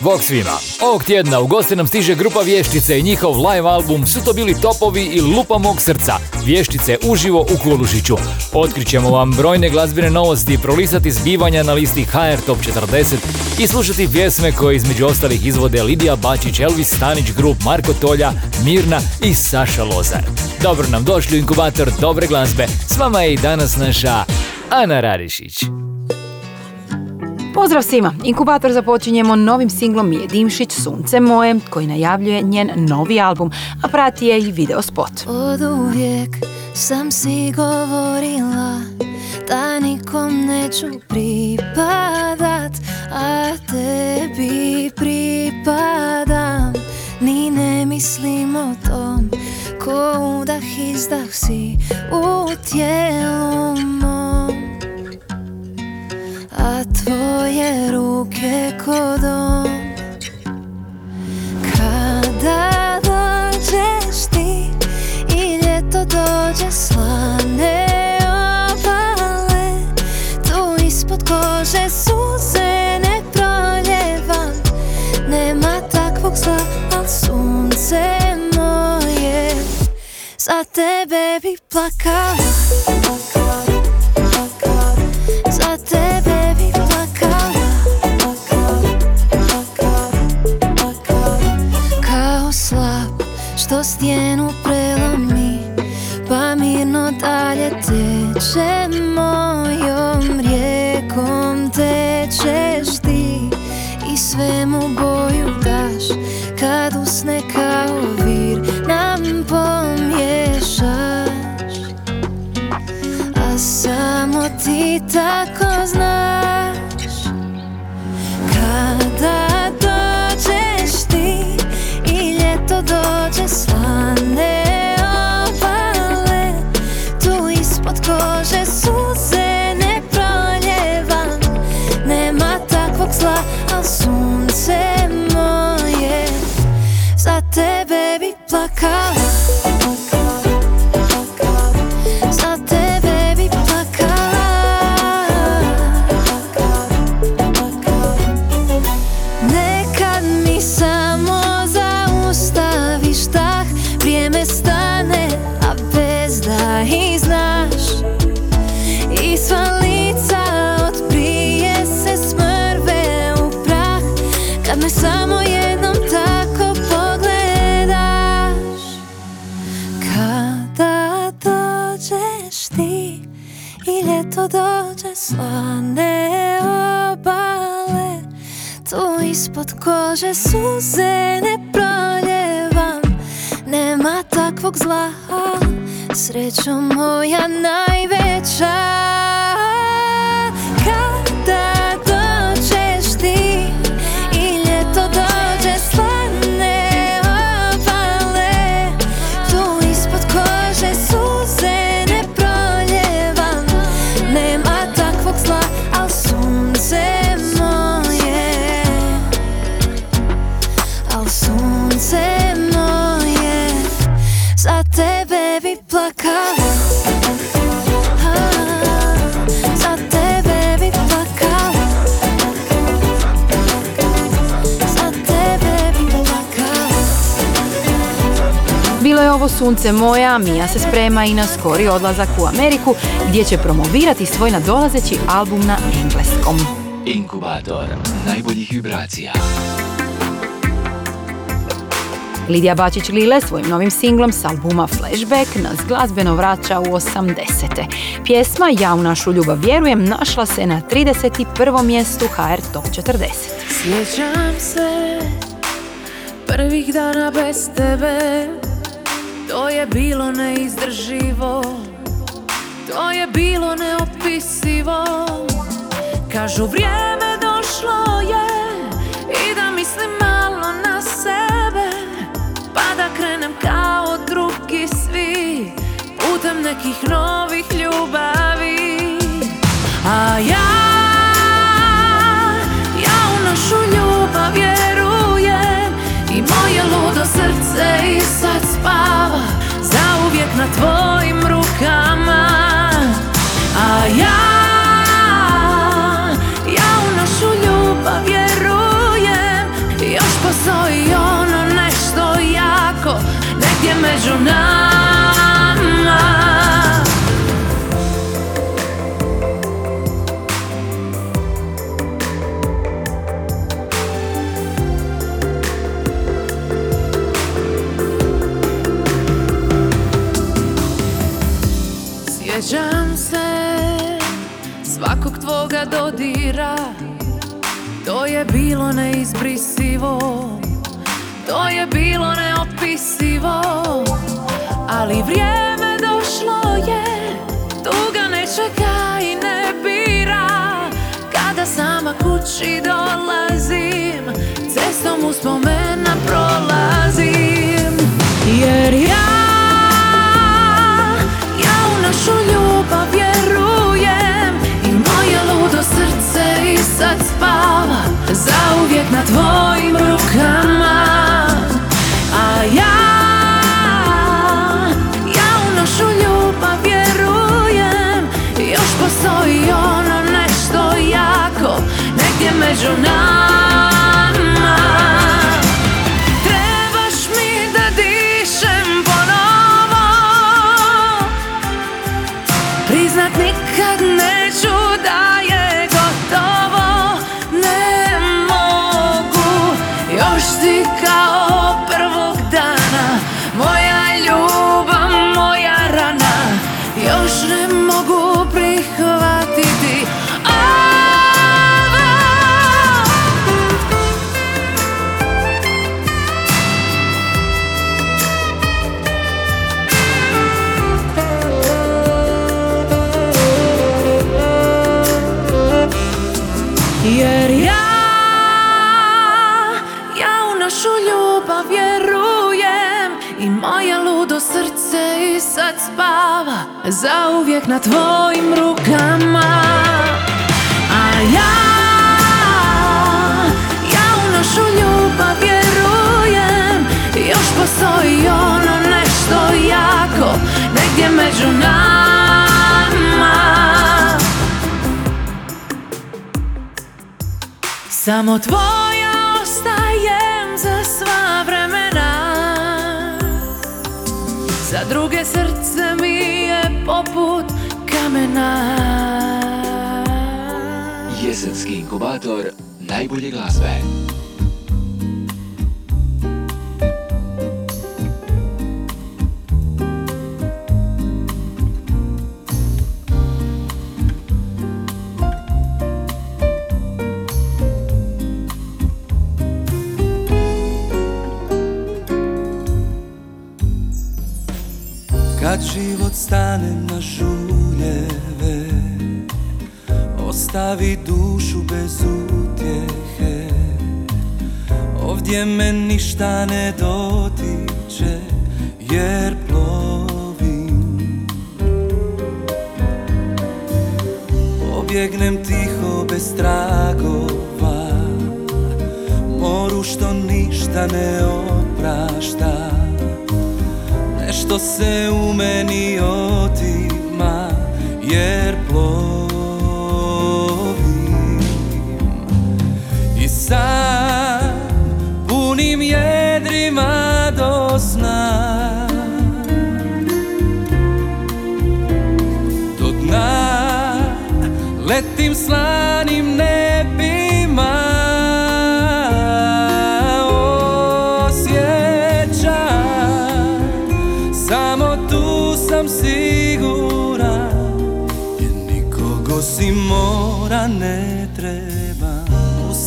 Bog svima! Ovog tjedna u goste nam stiže grupa Vještice i njihov live album Su to bili topovi i lupa mog srca. Vještice uživo u Kulušiću. Otkrićemo vam brojne glazbene novosti prolisati zbivanja na listi HR Top 40 i slušati pjesme koje između ostalih izvode Lidija Bačić, Elvis Stanić Grup, Marko Tolja, Mirna i Saša Lozar. Dobro nam došli u inkubator dobre glazbe. S vama je i danas naša Ana Radišić. Pozdrav svima! Inkubator započinjemo novim singlom Je Dimšić Sunce moje, koji najavljuje njen novi album, a prati je i video spot. Od uvijek sam si govorila da nikom neću pripadat, a tebi pripadam. Ni ne mislim o tom, ko udah izdah si u tijelu. A tvoje ruke ko dom Kada dođeš ti I ljeto dođe slane obale Tu ispod kože suze ne proljevam Nema takvog zla, al sunce moje Za tebe bi plakala dođeš ti i ljeto dođe slane obale Tu ispod kože suze ne proljevam. Nema takvog zla, srećo moja najveća je ovo Sunce moja, Mija se sprema i na skori odlazak u Ameriku gdje će promovirati svoj nadolazeći album na engleskom. Inkubator najboljih vibracija. Lidija Bačić Lile svojim novim singlom s albuma Flashback nas glazbeno vraća u 80. Pjesma Ja u našu ljubav vjerujem našla se na 31. mjestu HR Top 40. Sjećam se prvih dana bez tebe to je bilo neizdrživo. To je bilo neopisivo. Kažu vrijeme došlo je I da mislim malo na sebe. Pa da krenem kao drugi svi Putem nekih novih ljubavi. A ja dodira To je bilo neizbrisivo. To je bilo neopisivo. Ali vrijeme došlo je Tuga ne čeka i ne bira. Kada sama kući dolazim Cestom uspomena prolazim. Jer ja tvojim rukama A ja Ja u našu ljubav vjerujem. Još postoji ono nešto jako Negdje među nama tvojim rukama. A ja, ja u našu ljubav vjerujem. Još postoji ono nešto jako Negdje među nama. Samo tvoja ostajem za sva vremena. Za druge srce kamena Jesenski inkubator najbolje glazbe. Bez utjehe. Ovdje me ništa ne dotiče Jer plovim. Pobjegnem tiho bez tragova Moru što ništa ne oprašta. Nešto se u meni otima jer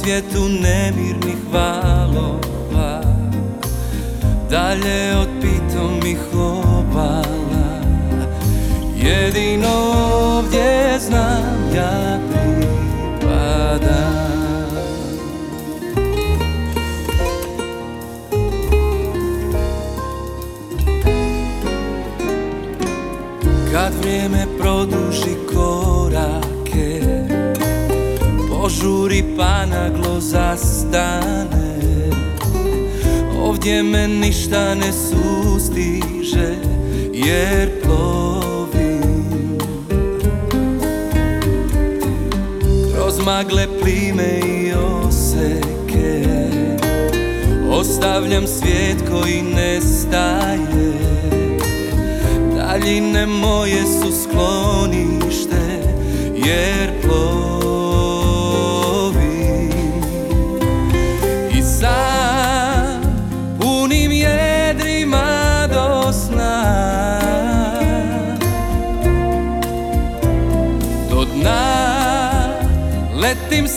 svijetu nemirnih valova Dalje od pitomih obala. Jedino ovdje znam ja kad vrijeme produži korake Požuri pa naglo zastane Ovdje me ništa ne sustiže jer plovim. Kroz magle plime i oseke Ostavljam svijet koji nestaje. Daljine moje su sklonište jer plovim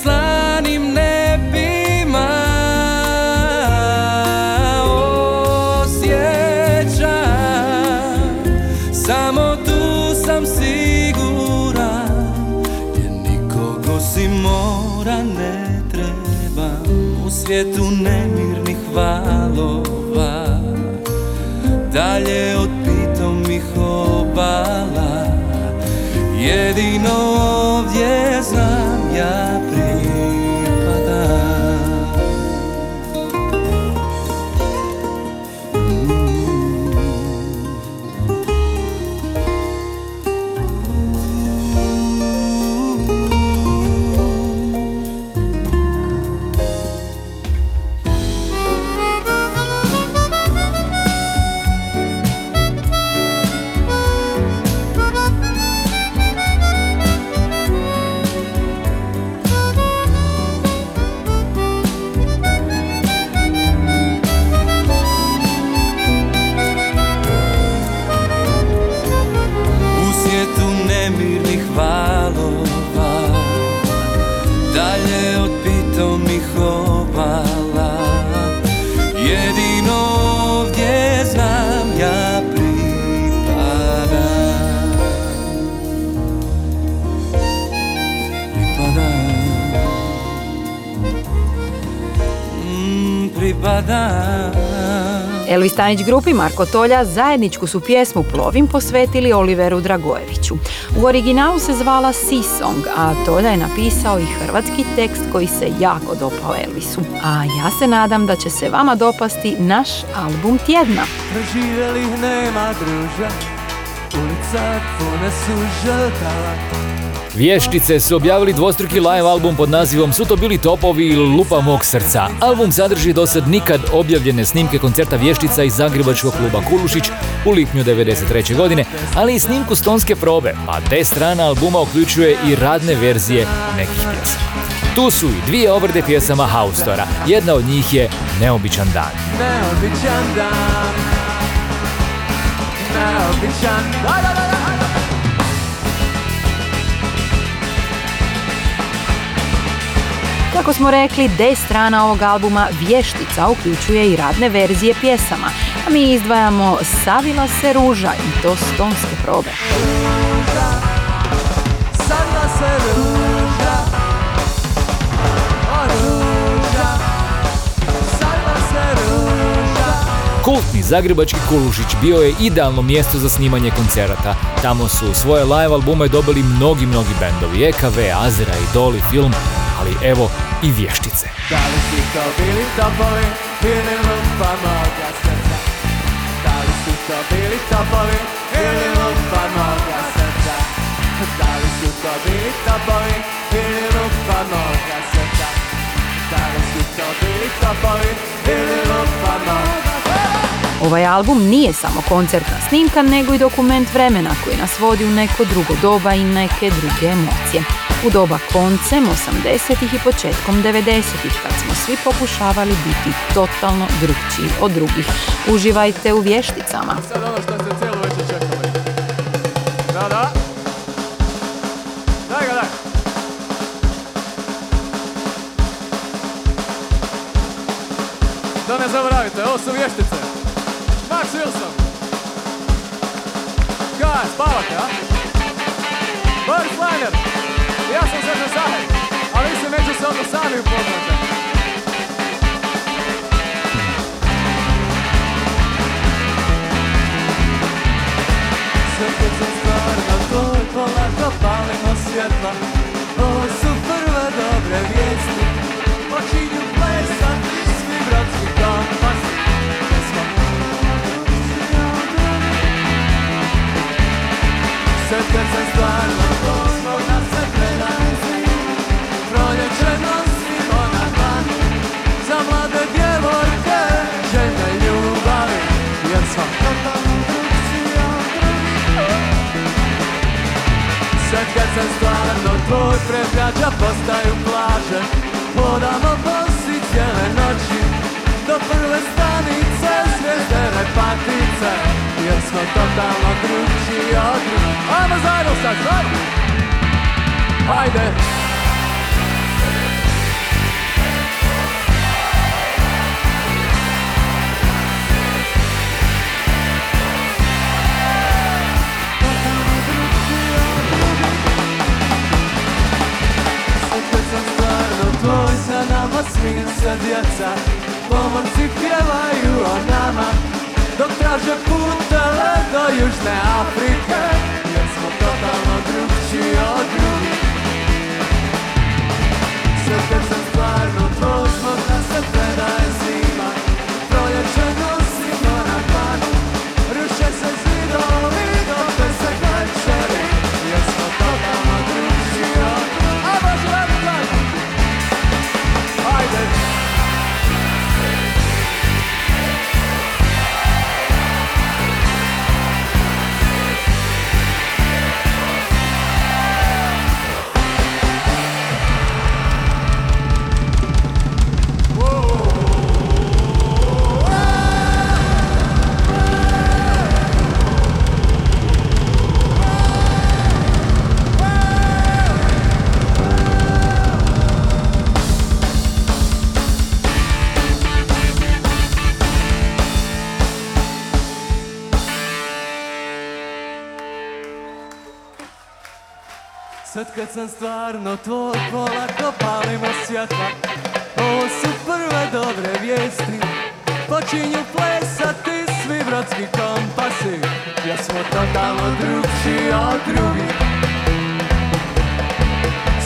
slanim nebima. Osjećam samo tu sam siguran Jer nikog osim mora ne treba U svijetu nemirnih valova Dalje od pitomih obala. Jedino ovdje Stanić grupi Marko Tolja zajedničku su pjesmu Plovim posvetili Oliveru Dragojeviću. U originalu se zvala Sea Song, a Tolja je napisao i hrvatski tekst koji se jako dopao Elvisu. A ja se nadam da će se vama dopasti naš album tjedna. Preživjelih nema druža Ulica pune su žrtava Vještice su objavili dvostruki live album pod nazivom Su to bili topovi ili Lupa mog srca. Album sadrži do sad nikad objavljene snimke koncerta Vještica iz Zagrebačkog kluba Kulušić u lipnju 93. godine, ali i snimku stonske probe, a te strana albuma uključuje i radne verzije nekih pjesama. Tu su i dvije obrade pjesama Haustora. Jedna od njih je Neobičan dan. Neobičan dan Neobičan Da, Kako smo rekli, D strana ovog albuma Vještica uključuje i radne verzije pjesama, a mi izdvajamo Savila se ruža i to stonske probe. Kultni zagrebački Kulušić bio je idealno mjesto za snimanje koncerata. Tamo su svoje live albume dobili mnogi, mnogi bendovi. EKV, Azera, Idoli, Film, ali evo i vještice. Da li su to bili topovi ili lupa moga srca? Da li su to bili topovi ili lupa moga srca? Da li su to bili topovi ili lupa moga srca? Da li su to bili topovi ili lupa moga Ovaj album nije samo koncertna snimka, nego i dokument vremena koji nas vodi u neko drugo doba i neke druge emocije. U doba koncem 80-ih i početkom 90-ih, kad smo svi pokušavali biti totalno drugčiji od drugih. Uživajte u vješticama. Sad ono što ste cijelo večer čekali. Da, da. Daj ga, daj. Da ne zaboravite, ovo su vještice. Max Wilson. Kaj, spavate, a? Liner. Ja sam Srđan Zahaj. A vi se međusobno sami upoznate. Srce sam stvarno svjetla Ovo su prve dobre vijesti Počinju plesati svi bratski se stvarno Sad kad sam stvarno tvoj prepljača postaju plaže. Hodamo bosi cijele noći Do prve stanice zvijezde repatice Jer smo totalno drugčiji od drugih Ajmo zajedno sad, zajedno Hajde smiju se djeca Pomorci pjevaju o nama Dok traže puteve do Južne Afrike Jer smo totalno drugčiji od drugih. Sad kad sam stvarno da se predaje zima Proljeće nosimo na dlanu Ruše se zidovi kad sam stvarno tvoj polako palimo svjetla Ovo su prve dobre vijesti Počinju plesati svi brodski kompasi. Jer smo totalno drugčiji od drugih.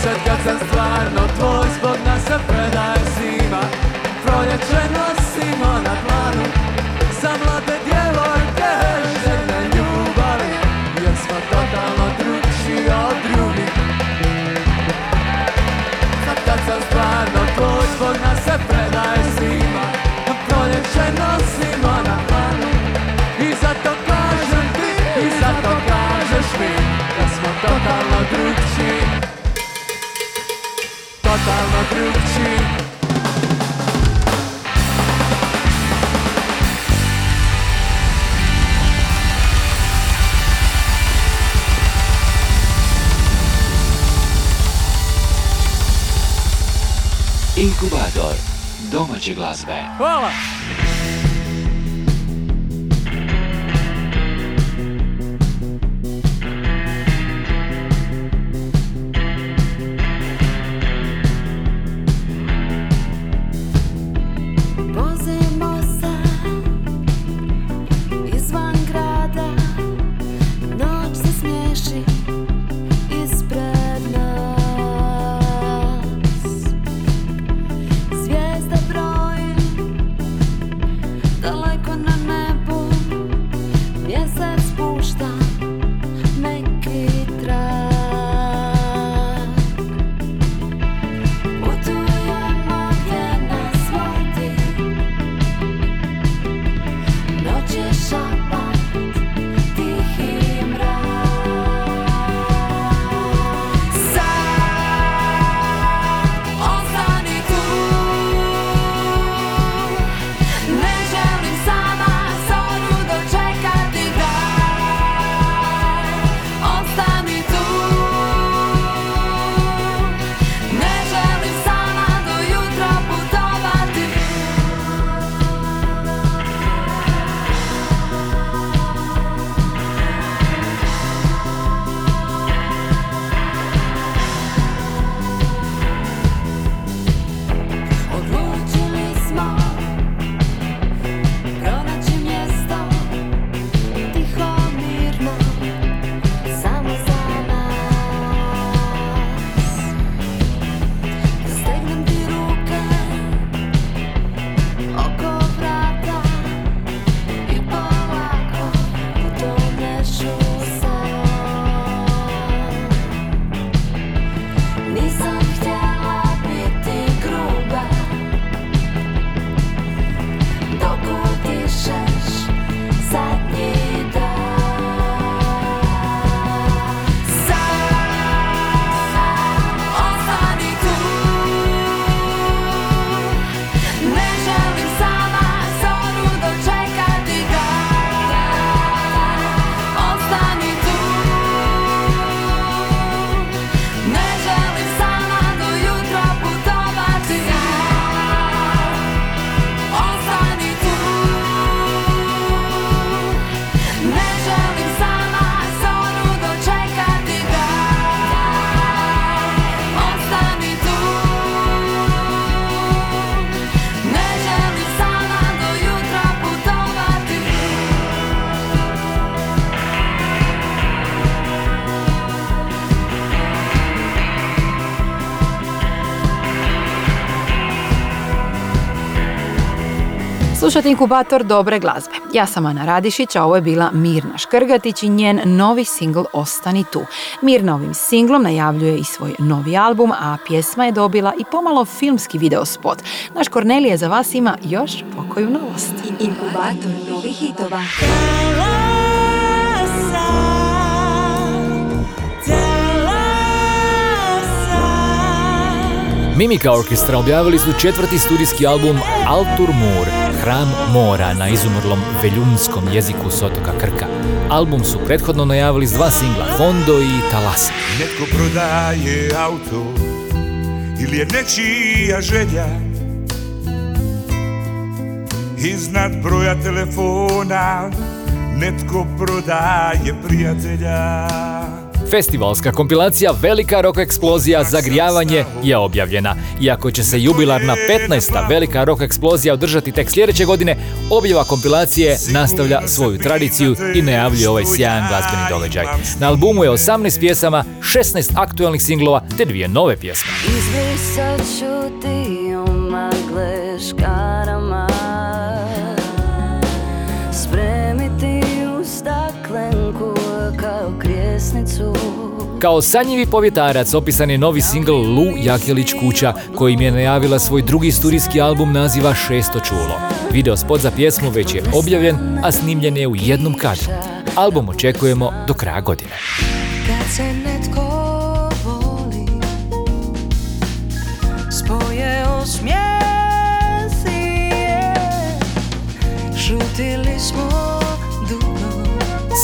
Sad kad sam stvarno tvoj Zbog nas se predaje zima. Proljeće nosimo na dlanu Za totalno drugčiji Totalno drugčiji Inkubator domaće glazbe. Hvala! Slušajte inkubator dobre glazbe. Ja sam Ana Radišić, a ovo je bila Mirna Škrgatić i njen novi singl Ostani tu. Mirna ovim singlom najavljuje i svoj novi album, a pjesma je dobila i pomalo filmski videospot. Naš Kornelije za vas ima još pokoju novost. Inkubator novih hitova. Mimika Orkestra objavili su četvrti studijski album Altur Mur, Hram mora na izumrlom veljunskom jeziku s otoka Krka. Album su prethodno najavili s dva singla, Fondo i Talasa. Netko prodaje auto ili je nečija želja Iznad broja telefona netko prodaje prijatelja Festivalska kompilacija Velika rock eksplozija Zagrijavanje je objavljena. Iako će se jubilarna 15. Velika rock eksplozija održati tek sljedeće godine, objava kompilacije nastavlja svoju tradiciju i najavljuje ovaj sjajan glazbeni događaj. Na albumu je 18 pjesama, 16 aktualnih singlova te dvije nove pjesme. Ti omagle krijesnicu Kao sanjivi povjetarac opisan je novi singl Lu Jakelić kuća kojim je najavila svoj drugi studijski album naziva Šesto čulo. Video spot za pjesmu već je objavljen, a snimljen je u jednom kadru. Album očekujemo do kraja godine. Kad se netko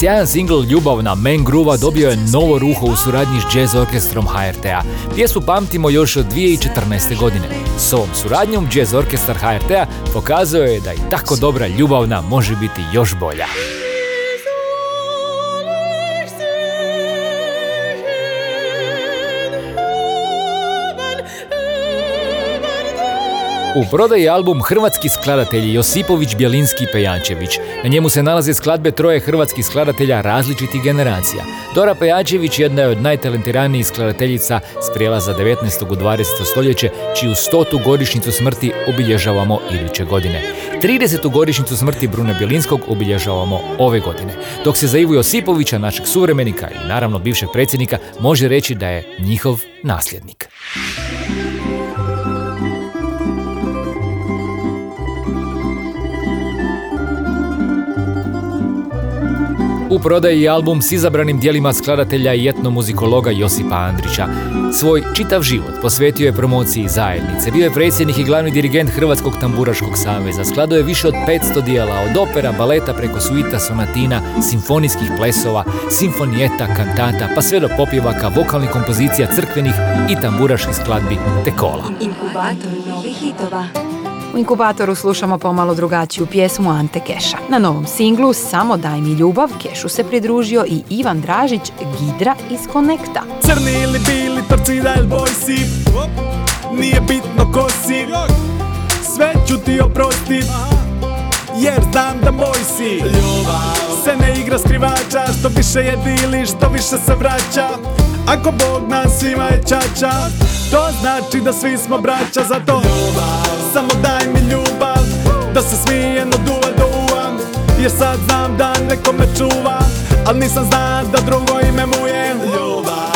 Sjajan singl Ljubavna Man Groova dobio je novo ruho u suradnji s jazz orkestrom HRT-a. Pjesmu pamtimo još od 2014. godine. S ovom suradnjom jazz orkestar HRT-a pokazao da i tako dobra ljubavna može biti još bolja. U prodaji je album Hrvatski skladatelji Josipović, Bjelinski Pejančević. Na njemu se nalaze skladbe troje hrvatskih skladatelja različitih generacija. Dora Pejančević jedna je od najtalentiranijih skladateljica s prijelaza 19. u 20. stoljeće, čiju stotu godišnjicu smrti obilježavamo iduće godine. 30. godišnjicu smrti Brune Bjelinskog obilježavamo ove godine. Dok se za Ivu Josipovića, našeg suvremenika i naravno bivšeg predsjednika, može reći da je njihov nasljednik. U prodaji je album s izabranim dijelima skladatelja i etnomuzikologa Josipa Andrića. Svoj čitav život posvetio je promociji zajednice. Bio je predsjednik i glavni dirigent Hrvatskog tamburaškog saveza. Skladao je više od 500 dijela, od opera, baleta preko suita, sonatina, simfonijskih plesova, simfonijeta, kantata, pa sve do popjevaka, vokalnih kompozicija, crkvenih i tamburaških skladbi te kola. Inkubator novih hitova U inkubatoru slušamo pomalo drugačiju pjesmu Ante Keša. Na novom singlu Samo daj mi ljubav Kešu se pridružio i Ivan Dražić Gidra iz Konekta. Crni ili bili, torcida ili boj si Nije bitno ko si Sve ću ti oprostit Jer znam da moj si Se ne igra skrivača Što više je dili, što više se vraća Ako Bog nas ima je čača To znači da svi smo braća Zato samo daj ljubav Da se smijem od uva do uva Jer sad znam da neko me čuva Al nisam zna da drugo ime mu je Ljubav.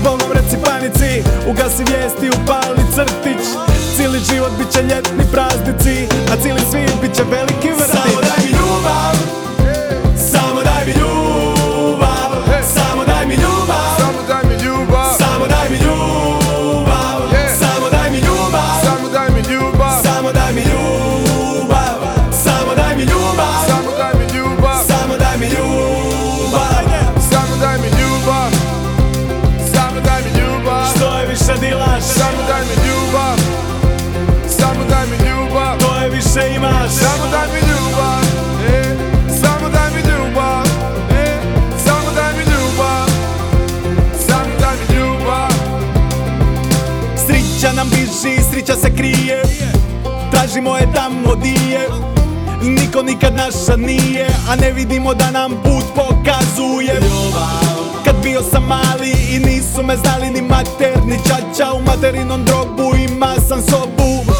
Zbogom reci panici Ugasi vijesti, upali crtić. Cijeli život bit će ljetni praznici A cijeli svijet bit će veliki vrtić. Samo daj mi ljubav srića se krije Tražimo je tamo di je Niko nikad naša nije A ne vidimo da nam put pokazuje. Kad bio sam mali i nisu me znali ni mater ni čača U materinom drogu ima sam sobu.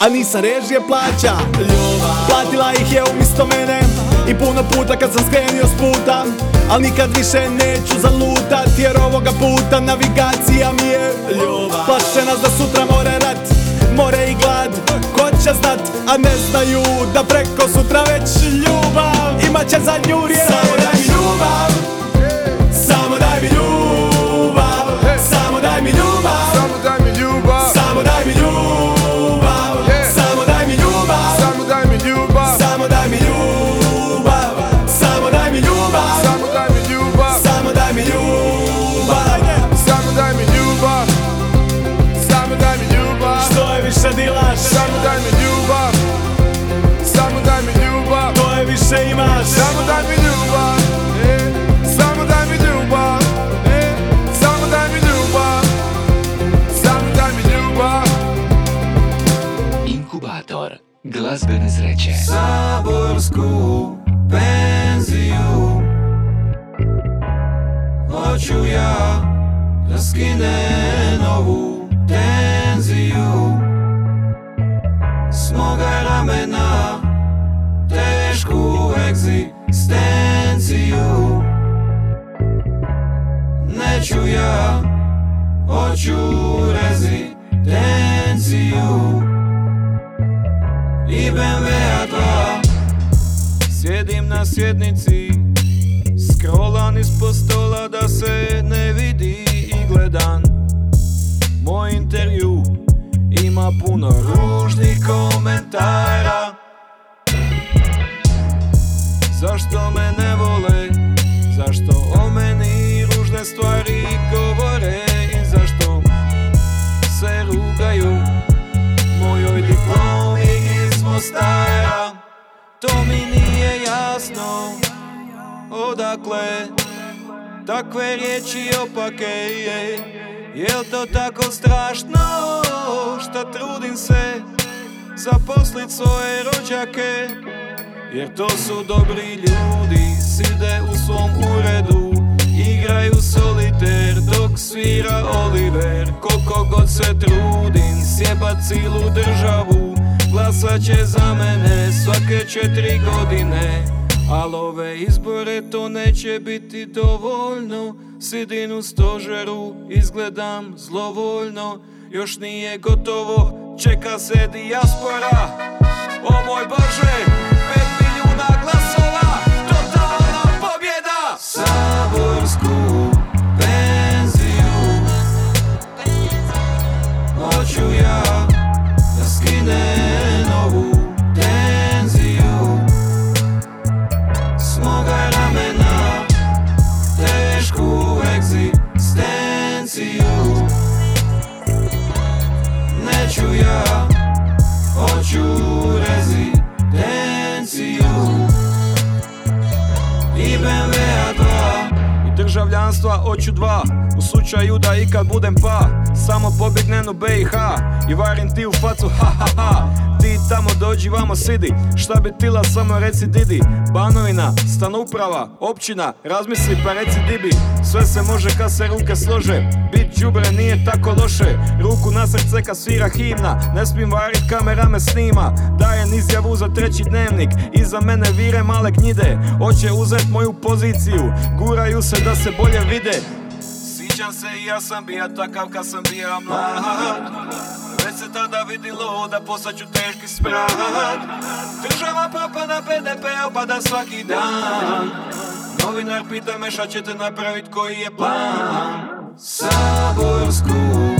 A nisam režije plaća Platila ih je umjesto mene. I puno puta kad sam skrenio s puta Al nikad više neću zalutat Jer ovoga puta navigacija mi je. Plaše nas da sutra more rat More i glad. Ko će znat, a ne znaju Da preko sutra već ljubav Imat će zadnju je više imaš Samo daj mi ljubav Samo daj mi ljubav Samo daj mi ljubav Samo daj mi ljubav Inkubator glazbene sreće. Saborsku penziju Hoću ja da skinem ovu sjednici Scrollan ispod stola da se ne vidi i gledan. Moj intervju ima puno ružnih komentara. Zašto me ne vole, zašto o meni ružne stvari govore? I zašto se rugaju mojoj diplomi iz Mostara? To mi nije Odakle Takve riječi opake je? Jel to tako strašno Šta trudim se Zaposlit svoje rođake? Jer to su dobri ljudi Side u svom uredu Igraju soliter dok svira Oliver. Koliko god se trudim sjebat cilu državu Glasat će za mene svake četiri godine Al ove izbore to neće biti dovoljno. Sidim stožeru, izgledam zlovoljno. Još nije gotovo, čeka se dijaspora. O moj Bože, pet milijuna glasova Totalna pobjeda. Saborsku penziju Hoću ja da skinem državljanstva hoću dva. U slučaju da ikad budem pa Samo pobjegnem u BiH I varim ti u facu ha ha ha. Ti tamo dođi vamo sidi. Šta bi tila samo reci didi. Banovina, stanuprava, općina Razmisli pa reci dibi. Sve se može kad se ruke slože. Bit đubre nije tako loše. Ruku na srce kad svira himna. Ne smijem varit kamera me snima. Dajem izjavu za treći dnevnik. Iza mene vire male gnjide Hoće uzet moju poziciju. Guraju se da se bolje vide. Sjećam se i ja sam bija takav kad sam bija mlad. Već se tada vidilo da postaću teški smrad. Država propada, BDP opada svaki dan. Novinar pita me šta ćete napravit, koji je plan? Saborsku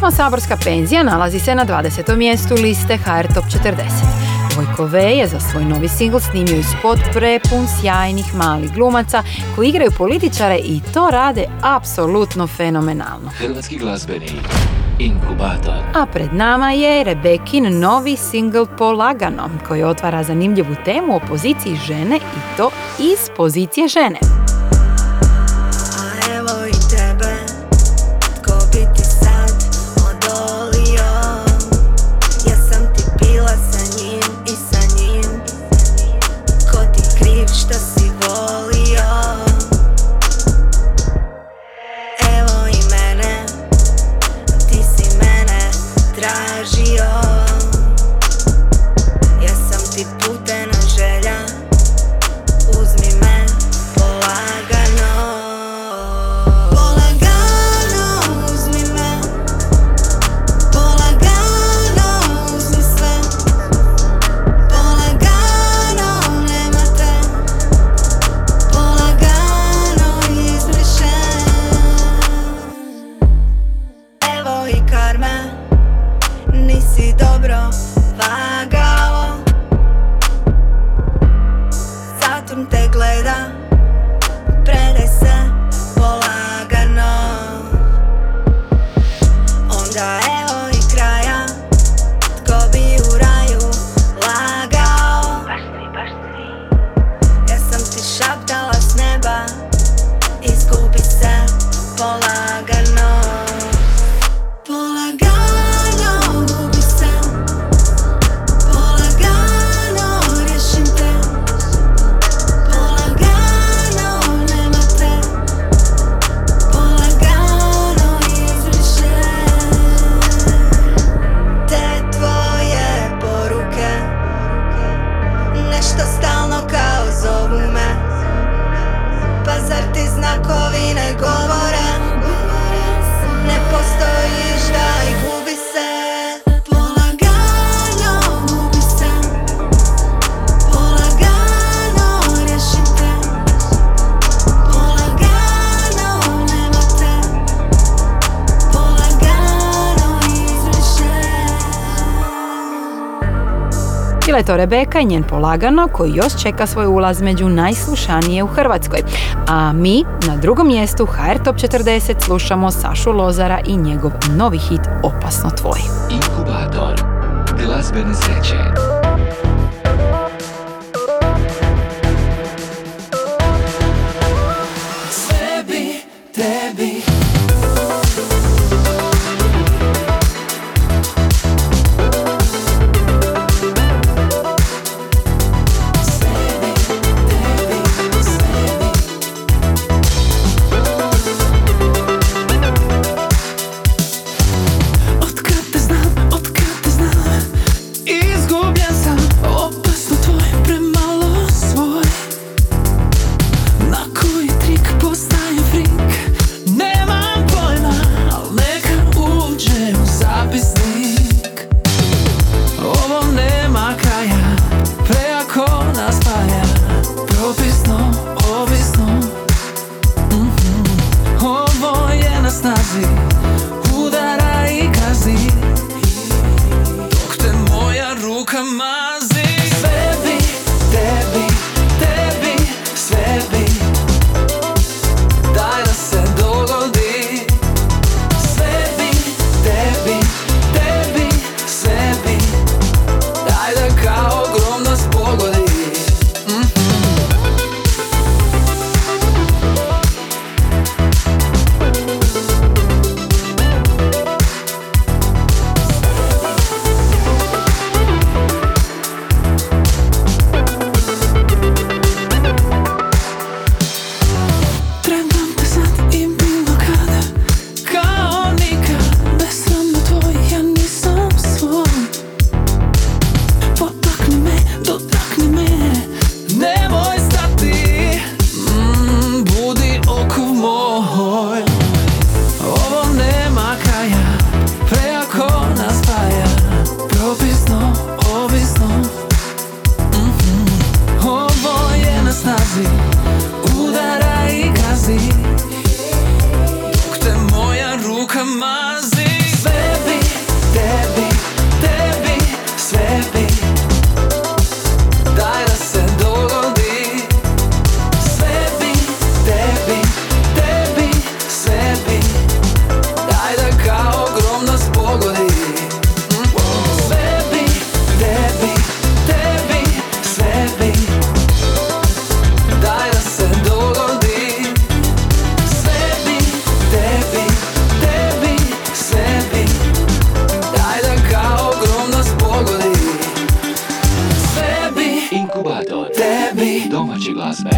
Pjesma Saborska penzija nalazi se na 20. mjestu liste HR Top 40. Vojko V je za svoj novi singl snimio i spot prepun sjajnih malih glumaca koji igraju političare i to rade apsolutno fenomenalno. Hrvatski glazbeni inkubator. A pred nama je Rebekin novi singl Polagano koji otvara zanimljivu temu o poziciji žene i to iz pozicije žene. Je to Rebeka i njen Polagano koji još čeka svoj ulaz među najslušanije u Hrvatskoj. A mi na drugom mjestu HR Top 40 slušamo Sašu Lozara i njegov novi hit Opasno tvoj. Inkubator glazbene sreće. Glazbe.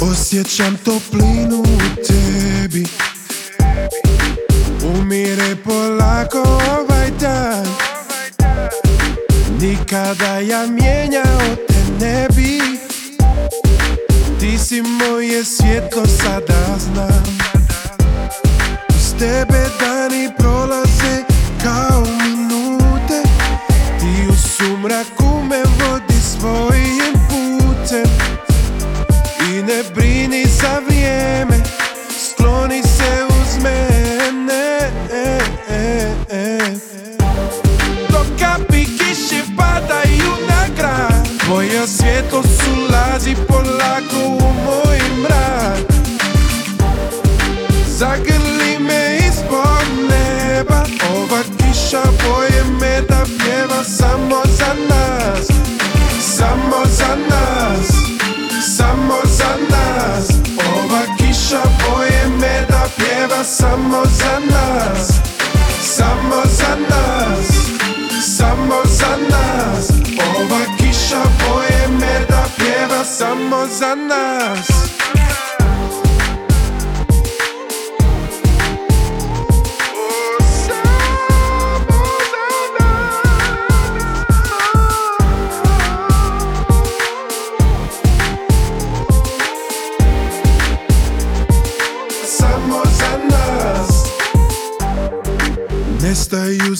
Osjećam toplinu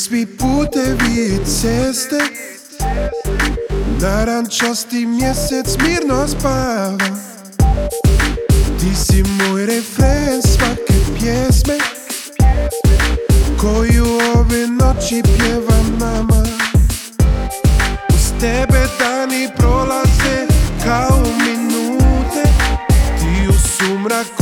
svi putevi i ceste. Narančasti mjesec mirno spava. Ti si moj refren svake pjesme Koju ove noći pjevam nama. Uz tebe dani prolaze kao minute Ti u sumraku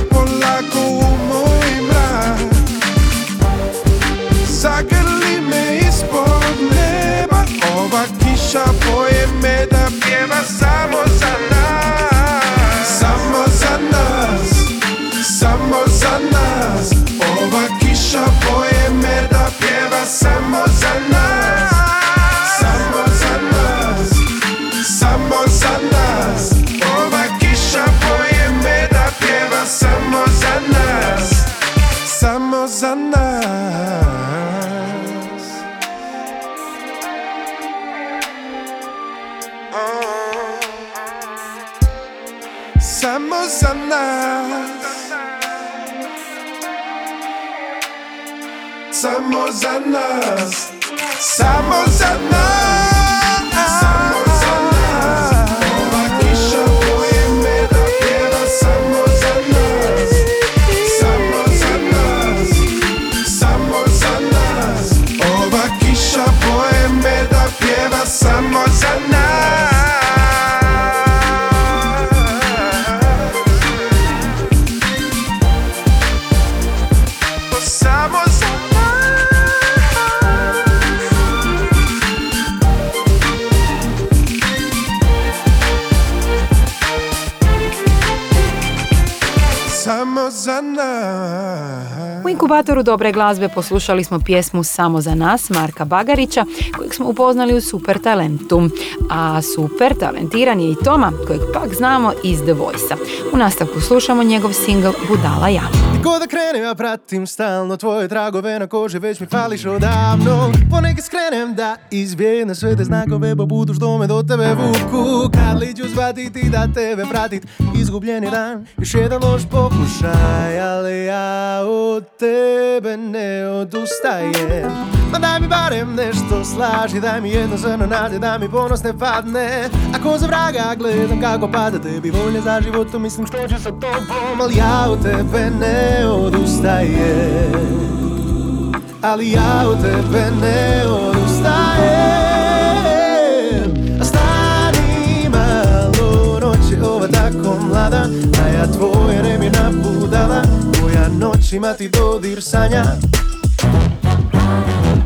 ulazi polako me Ova kiša boje me da pjeva samo za Samo za nas Samo za nas Samo za nas inkubatoru dobre glazbe poslušali smo pjesmu Samo za nas Marka Bagarića kojeg smo upoznali u Super Talentu. A super talentiran je i Toma kojeg pak znamo iz The Voice-a. U nastavku slušamo njegov singl Budala ja. Ko da krenem ja pratim stalno Tvoje tragove na koži već mi fališ odavno Ponekad skrenem da izbjegnem sve te znakove Pa budu što me do tebe vuku Kad li ću shvatiti da tebe pratit Izgubljeni dan, još jedan loš pokušaj Ali ja od tebe ne odustajem Ma daj mi barem nešto slaži Daj mi jedno zrno nade da mi ponos ne padne. Ako za vraga gledam kako pada tebi volje za životom Mislim što ću sa tobom Ali ja od tebe ne odustajem. Ali ja od tebe ne odustajem noć imati dodir sanja.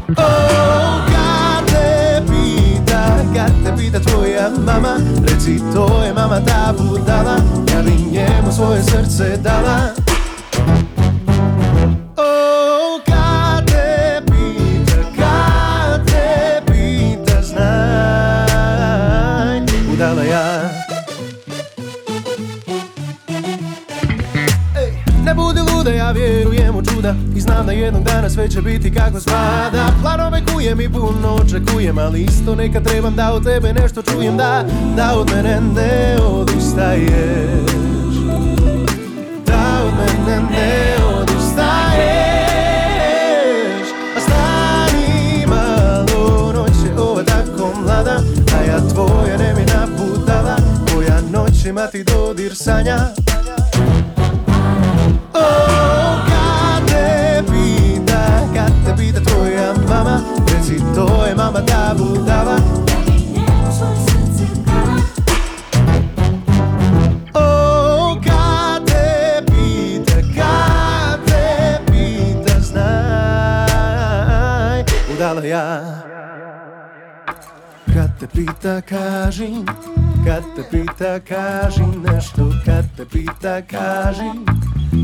Oh, kad te pita, kad te pita tvoja mama Reci to je mama ta budala Ja bi njemu svoje srce dala jednog dana sve će biti kako spada. Planove kujem i puno očekujem Ali isto nekad trebam da od tebe nešto čujem Da, da od mene ne odustaješ. Da od mene ne odustaješ. A stani malo, noć je ova tako mlada A ja tvoja nemina budala Koja noć ima ti dodir sanja to je mama ta budala Oh, ja. Kad te pita kaži. Kad te pita kaži nešto. Kad te pita kaži.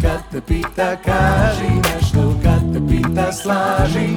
Kad te pita kaži nešto. Kad te pita slaži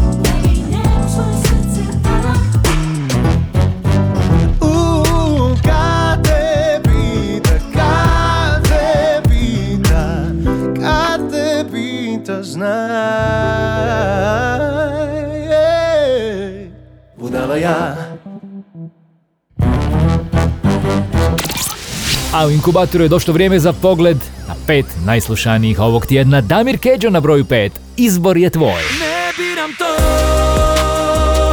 A u inkubatoru je došlo vrijeme za pogled na pet najslušanijih ovog tjedna. Damir Keđo na broju pet. Izbor je tvoj. Ne biram to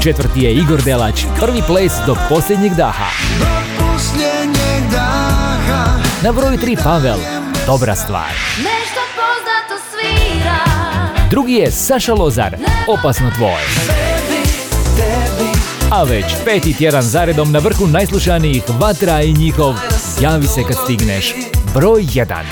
Četvrti je Igor Delać. Prvi ples do posljednjeg daha. Posljednjeg daha Na broju tri Pavel. Dobra stvar. Nešto poznato svira Drugi je Saša Lozar. Opasno tvoj. A već peti tjedan zaredom na vrhu najslušanijih Vatra i njihov Javi se kad stigneš. Broj 1.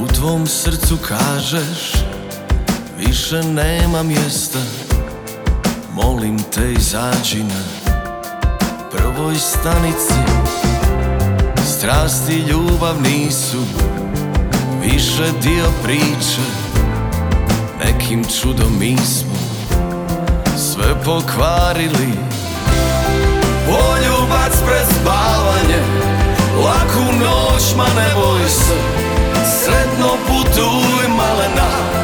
U tvom srcu kažeš Više nema mjesta. Molim te izađi na Prvoj stanici. Strasti i ljubav nisu Više dio priče. Nekim čudom mi smo Sve pokvarili. Poljubac pred spavanje Laku noć, ma ne boj se. Sretno putuj malena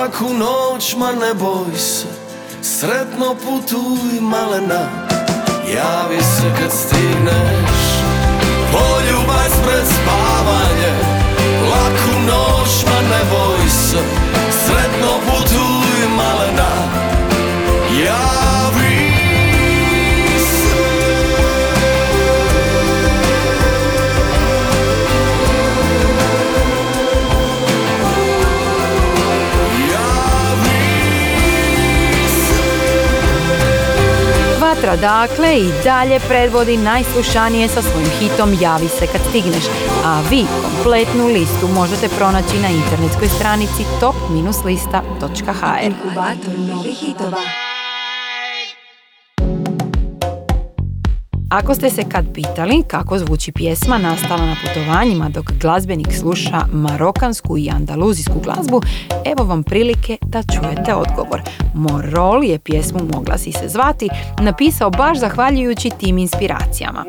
Laku noć, ma ne boj se Sretno putuj malena. Javi se kad stigneš Poljubac pred spavanje. Laku noć, ma ne boj se Sretno putuj malena Vatra dakle i dalje predvodi najslušanije sa svojim hitom Javi se kad stigneš, a vi kompletnu listu možete pronaći na internetskoj stranici top-lista.hr. Inkubator novih hitova. Ako ste se kad pitali kako zvuči pjesma nastala na putovanjima dok glazbenik sluša marokansku i andaluzijsku glazbu, evo vam prilike da čujete odgovor. Morol je pjesmu Mogla si se zvati napisao baš zahvaljujući tim inspiracijama.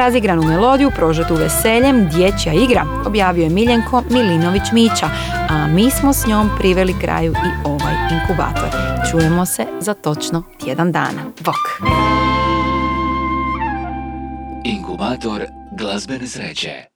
Razigranu melodiju prožetu veseljem Dječja igra objavio je Miljenko Milinović Mića, a mi smo s njom priveli kraju i ovaj inkubator. Čujemo se za točno tjedan dana. Bok! Inkubator glazbene sreće.